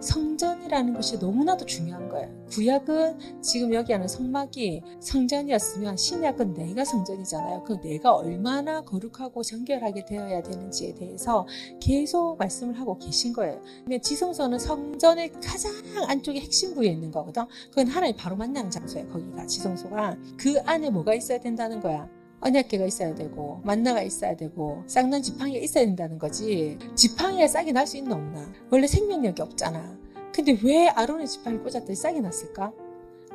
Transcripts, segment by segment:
성전이라는 것이 너무나도 중요한 거예요. 구약은 지금 여기 하는 성막이 성전이었으면 신약은 내가 성전이잖아요. 그 내가 얼마나 거룩하고 정결하게 되어야 되는지에 대해서 계속 말씀을 하고 계신 거예요. 근데 지성소는 성전의 가장 안쪽에 핵심 부에 있는 거거든. 그건 하나님 바로 만나는 장소예요. 거기가 지성소가 그 안에 뭐가 있어야 된다는 거야. 언약계가 있어야 되고 만나가 있어야 되고 쌍난 지팡이가 있어야 된다는 거지 지팡이가 싹이 날 수 있나 없나 원래 생명력이 없잖아 근데 왜 아론의 지팡이 꽂았더니 싹이 났을까?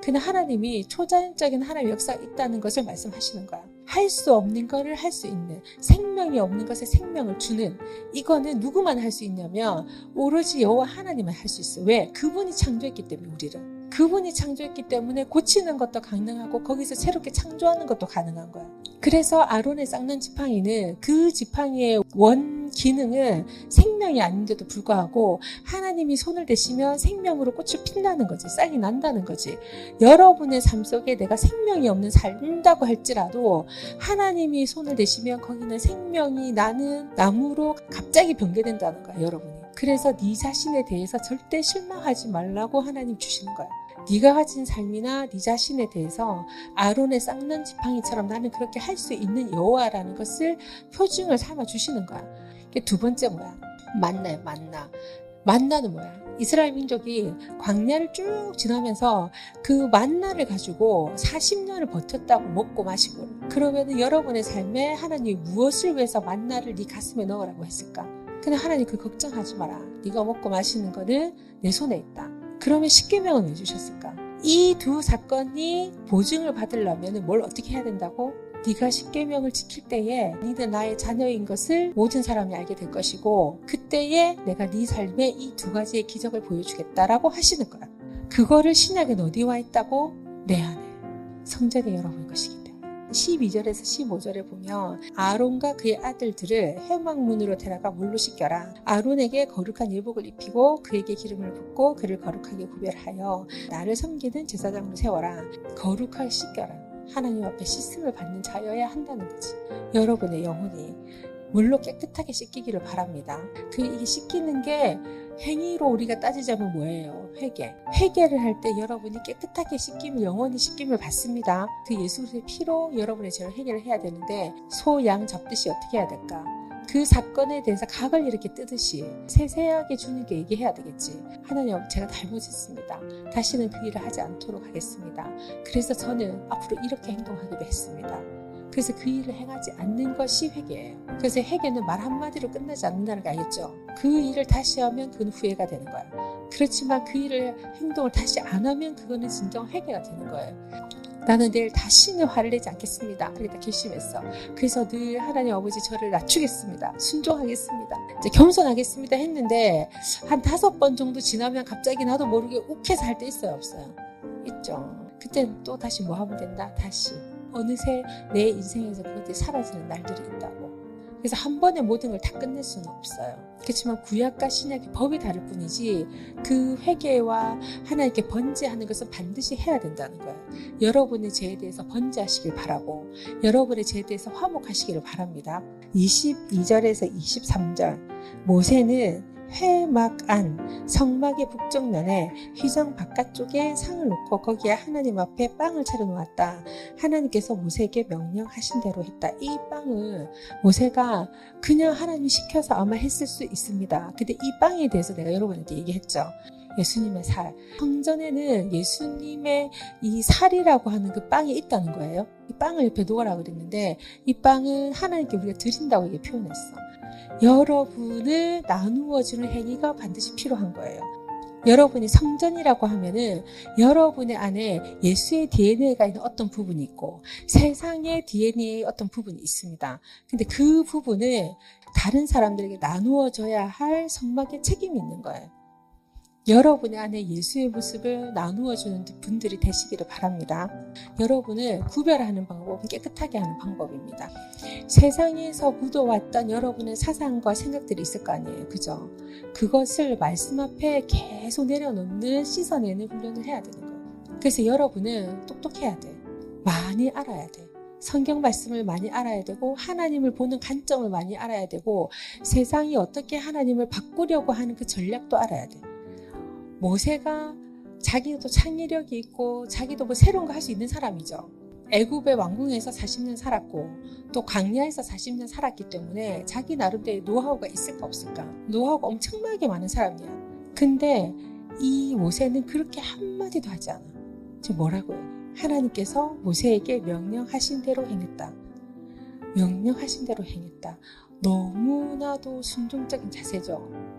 그는 하나님이 초자연적인 하나님의 역사가 있다는 것을 말씀하시는 거야. 할 수 없는 거를 할수 있는 생명이 없는 것에 생명을 주는 이거는 누구만 할 수 있냐면 오로지 여호와 하나님만 할 수 있어. 왜? 그분이 창조했기 때문에 우리를. 그분이 창조했기 때문에 고치는 것도 가능하고 거기서 새롭게 창조하는 것도 가능한 거야. 그래서 아론의 쌍난 지팡이는 그 지팡이의 원 기능은 생명이 아닌데도 불구하고 하나님이 손을 대시면 생명으로 꽃을 핀다는 거지. 싹이 난다는 거지. 여러분의 삶 속에 내가 생명이 없는 살다고 할지라도 하나님이 손을 대시면 거기는 생명이 나는 나무로 갑자기 변개된다는 거야, 여러분이. 그래서 네 자신에 대해서 절대 실망하지 말라고 하나님 주시는 거야. 네가 가진 삶이나 네 자신에 대해서 아론의 쌍난 지팡이처럼 나는 그렇게 할 수 있는 여호와라는 것을 표징을 삼아 주시는 거야. 두 번째 뭐야? 만나요, 만나. 만나는 뭐야? 이스라엘 민족이 광야를 쭉 지나면서 그 만나를 가지고 40년을 버텼다고 먹고 마시고 그러면 여러분의 삶에 하나님이 무엇을 위해서 만나를 네 가슴에 넣으라고 했을까? 근데 하나님 그 걱정하지 마라. 네가 먹고 마시는 거는 내 손에 있다. 그러면 십계명은 왜 주셨을까? 이 두 사건이 보증을 받으려면 뭘 어떻게 해야 된다고? 네가 십계명을 지킬 때에 네는 나의 자녀인 것을 모든 사람이 알게 될 것이고 그때에 내가 네 삶에 이 두 가지의 기적을 보여주겠다라고 하시는 거야. 그거를 신약에 어디 와 있다고? 내 안에. 성전에 여러분 것이기 12절에서 15절에 보면 아론과 그의 아들들을 해막문으로 데려가 물로 씻겨라. 아론에게 거룩한 예복을 입히고 그에게 기름을 붓고 그를 거룩하게 구별하여 나를 섬기는 제사장으로 세워라. 거룩하게 씻겨라. 하나님 앞에 씻음을 받는 자여야 한다는 거지. 여러분의 영혼이 물로 깨끗하게 씻기기를 바랍니다. 그 씻기는 게 행위로 우리가 따지자면 뭐예요? 회개. 회개를 할 때 여러분이 깨끗하게 씻김을 영원히 씻김을 받습니다. 그 예수의 피로 여러분의 죄를 해결을 해야 되는데 소, 양 잡듯이 어떻게 해야 될까? 그 사건에 대해서 각을 이렇게 뜨듯이 세세하게 주님께 얘기해야 되겠지. 하나님, 제가 잘못했습니다. 다시는 그 일을 하지 않도록 하겠습니다. 그래서 저는 앞으로 이렇게 행동하기로 했습니다. 그래서 그 일을 행하지 않는 것이 회개예요. 그래서 회개는 말 한마디로 끝나지 않는다는 거 알겠죠? 그 일을 다시 하면 그건 후회가 되는 거야. 그렇지만 그 일을 행동을 다시 안 하면 그거는 진정 회개가 되는 거예요. 나는 내일 다시는 화를 내지 않겠습니다. 그렇게 결심했어. 그래서 늘 하나님 아버지 저를 낮추겠습니다. 순종하겠습니다. 이제 겸손하겠습니다 했는데 한 다섯 번 정도 지나면 갑자기 나도 모르게 욱해서 할 때 있어요, 없어요? 있죠. 그땐 또 다시 뭐 하면 된다? 다시. 어느새 내 인생에서 그것들이 사라지는 날들이 있다고. 그래서 한 번에 모든 걸 다 끝낼 수는 없어요. 그렇지만 구약과 신약의 법이 다를 뿐이지 그 회개와 하나님께 번제하는 것은 반드시 해야 된다는 거예요. 여러분의 죄에 대해서 번제하시길 바라고 여러분의 죄에 대해서 화목하시기를 바랍니다. 22절에서 23절 모세는 회막안 성막의 북쪽면에 휘장 바깥쪽에 상을 놓고 거기에 하나님 앞에 빵을 차려 놓았다. 하나님께서 모세에게 명령하신 대로 했다. 이 빵을 모세가 그냥 하나님 시켜서 아마 했을 수 있습니다. 근데 이 빵에 대해서 내가 여러분한테 얘기했죠. 예수님의 살. 성전에는 예수님의 이 살이라고 하는 그 빵이 있다는 거예요. 이 빵을 옆에 놓으라 그랬는데 이 빵은 하나님께 우리가 드린다고 이게 표현했어. 여러분을 나누어주는 행위가 반드시 필요한 거예요. 여러분이 성전이라고 하면은 여러분의 안에 예수의 DNA가 있는 어떤 부분이 있고 세상의 DNA의 어떤 부분이 있습니다. 근데 그 부분을 다른 사람들에게 나누어줘야 할 성막의 책임이 있는 거예요. 여러분의 안에 예수의 모습을 나누어 주는 분들이 되시기를 바랍니다. 여러분을 구별하는 방법은 깨끗하게 하는 방법입니다. 세상에서 묻어왔던 여러분의 사상과 생각들이 있을 거 아니에요. 그죠? 그것을 말씀 앞에 계속 내려놓는 씻어내는 훈련을 해야 되는 거예요. 그래서 여러분은 똑똑해야 돼. 많이 알아야 돼. 성경 말씀을 많이 알아야 되고 하나님을 보는 관점을 많이 알아야 되고 세상이 어떻게 하나님을 바꾸려고 하는 그 전략도 알아야 돼. 모세가 자기도 창의력이 있고 자기도 뭐 새로운 거 할 수 있는 사람이죠. 애굽의 왕궁에서 40년 살았고 또 광야에서 40년 살았기 때문에 자기 나름대로 노하우가 있을까 없을까? 노하우가 엄청나게 많은 사람이야. 근데 이 모세는 그렇게 한마디도 하지 않아. 지금 뭐라고요? 하나님께서 모세에게 명령하신 대로 행했다. 명령하신 대로 행했다. 너무나도 순종적인 자세죠.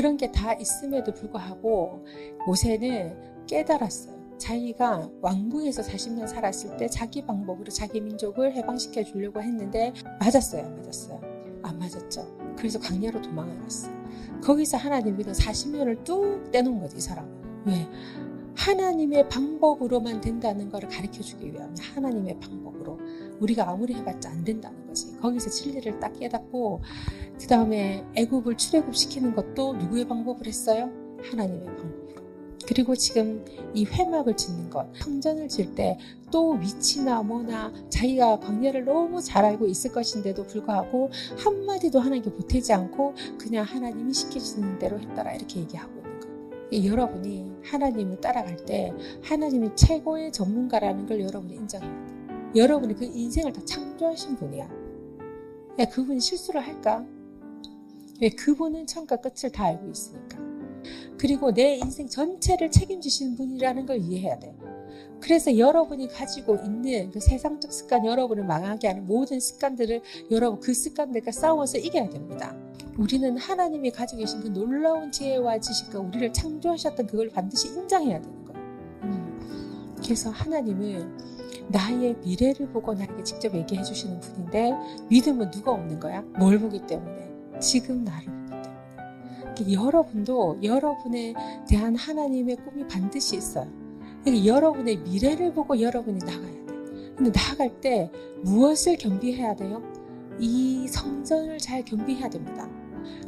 그런 게 다 있음에도 불구하고 모세는 깨달았어요. 자기가 왕궁에서 40년 살았을 때 자기 방법으로 자기 민족을 해방시켜 주려고 했는데 맞았어요, 안 맞았어요? 안 맞았죠. 그래서 광야로 도망을 갔어. 거기서 하나님께서 40년을 뚝 떼놓은 거지, 이 사람은. 왜? 하나님의 방법으로만 된다는 것을 가르쳐 주기 위함. 하나님의 방법으로. 우리가 아무리 해봤자 안 된다는 거지. 거기서 진리를 딱 깨닫고, 그 다음에 애굽을 출애굽 시키는 것도 누구의 방법을 했어요? 하나님의 방법으로. 그리고 지금 이 회막을 짓는 것, 성전을 질 때 또 위치나 뭐나 자기가 광야를 너무 잘 알고 있을 것인데도 불구하고 한마디도 하나님께 보태지 않고 그냥 하나님이 시키시는 대로 했더라 이렇게 얘기하고 있는 거예요. 여러분이 하나님을 따라갈 때 하나님이 최고의 전문가라는 걸 여러분이 인정해야 돼요. 여러분이 그 인생을 다 창조하신 분이야. 야, 그분이 실수를 할까? 왜 그분은 처음과 끝을 다 알고 있으니까. 그리고 내 인생 전체를 책임지시는 분이라는 걸 이해해야 돼. 그래서 여러분이 가지고 있는 그 세상적 습관, 여러분을 망하게 하는 모든 습관들을 여러분 그 습관들과 싸워서 이겨야 됩니다. 우리는 하나님이 가지고 계신 그 놀라운 지혜와 지식과 우리를 창조하셨던 그걸 반드시 인정해야 되는 거예요. 음. 그래서 하나님은 나의 미래를 보고 나에게 직접 얘기해 주시는 분인데 믿음은 누가 없는 거야? 뭘 보기 때문에? 지금 나를 보기 때문에. 여러분도 여러분에 대한 하나님의 꿈이 반드시 있어요. 여러분의 미래를 보고 여러분이 나가야 돼. 근데 나아갈 때 무엇을 겸비해야 돼요? 이 성전을 잘 겸비해야 됩니다.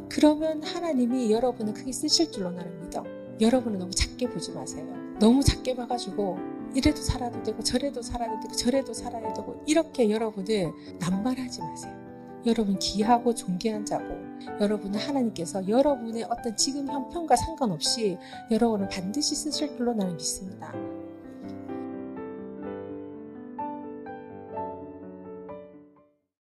그러면 하나님이 여러분을 크게 쓰실 줄로 나는 믿어. 여러분은 너무 작게 보지 마세요. 너무 작게 봐가지고 이래도 살아도 되고 저래도 살아도 되고 저래도 살아야 되고 이렇게 여러분을 남발하지 마세요. 여러분 귀하고 존귀한 자고 여러분은 하나님께서 여러분의 어떤 지금 형편과 상관없이 여러분을 반드시 쓰실 줄로 나는 믿습니다.